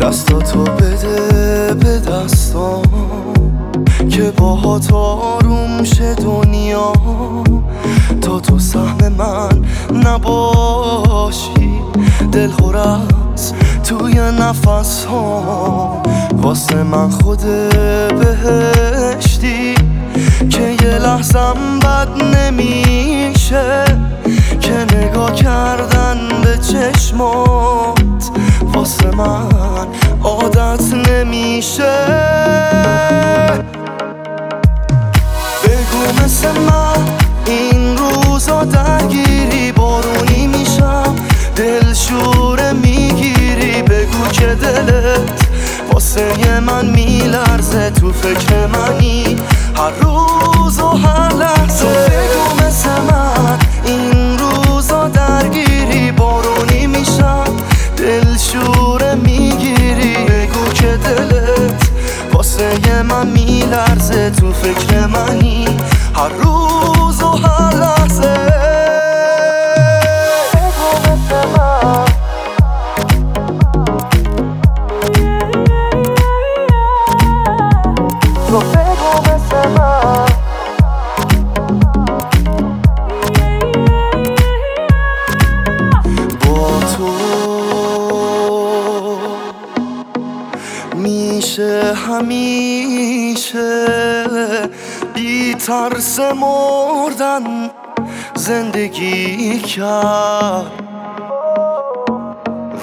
دستاتو بده به دستام که باهات آروم شه دنیا. تا تو سهم من نباشی دل است توی نفس ها واسه من خود بهشتی که یه لحظم بد نمیشه. که نگاه کردن به چشمات واسه من عادت نمیشه. بگو مثل من این روزا درگیری بارونی میشم. دلشوره می‌گیری بگو که دلت واسه من میلرزه. تو فکر منی هر روز و هر لحظه. واسه من میلرزه تو فکر منی. هر روز میشه همیشه. بی ترس مردن زندگی کرد.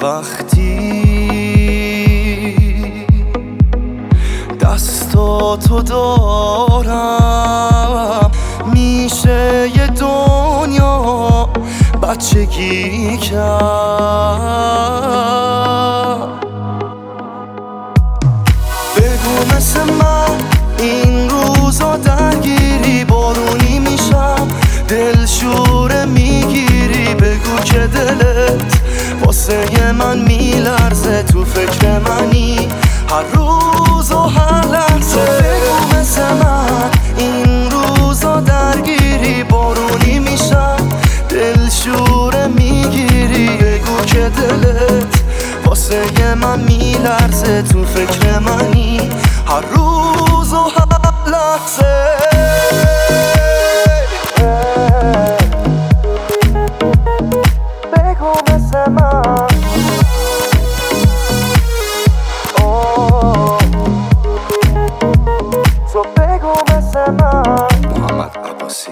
وقتی دستاتو دارم میشه یه دنیا بچگی کرد. دلت. واسه من میلرزه تو فکر منی. هر روز و هر لحظه. بگو مثل من این روزا درگیری بارونی میشم. دلشوره می‌گیری بگو که دلت. واسه من میلرزه تو فکر منی. هر روز و هر لحظه. So pego mesana Muhammad Abbasi.